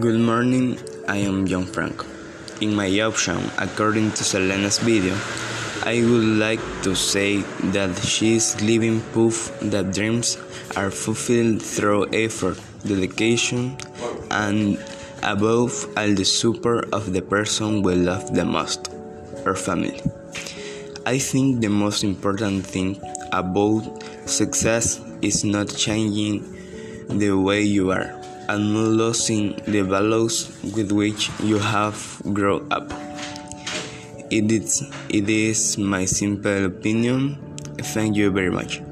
Good morning, I am John Franco. In my option, according to Selena's video, I would like to say that she is living proof that dreams are fulfilled through effort, dedication, and above all the support of the person we love the most, our family. I think the most important thing about success is not changing the way you are and not losing the values with which you have grown up. It is, it is my simple opinion. Thank you very much.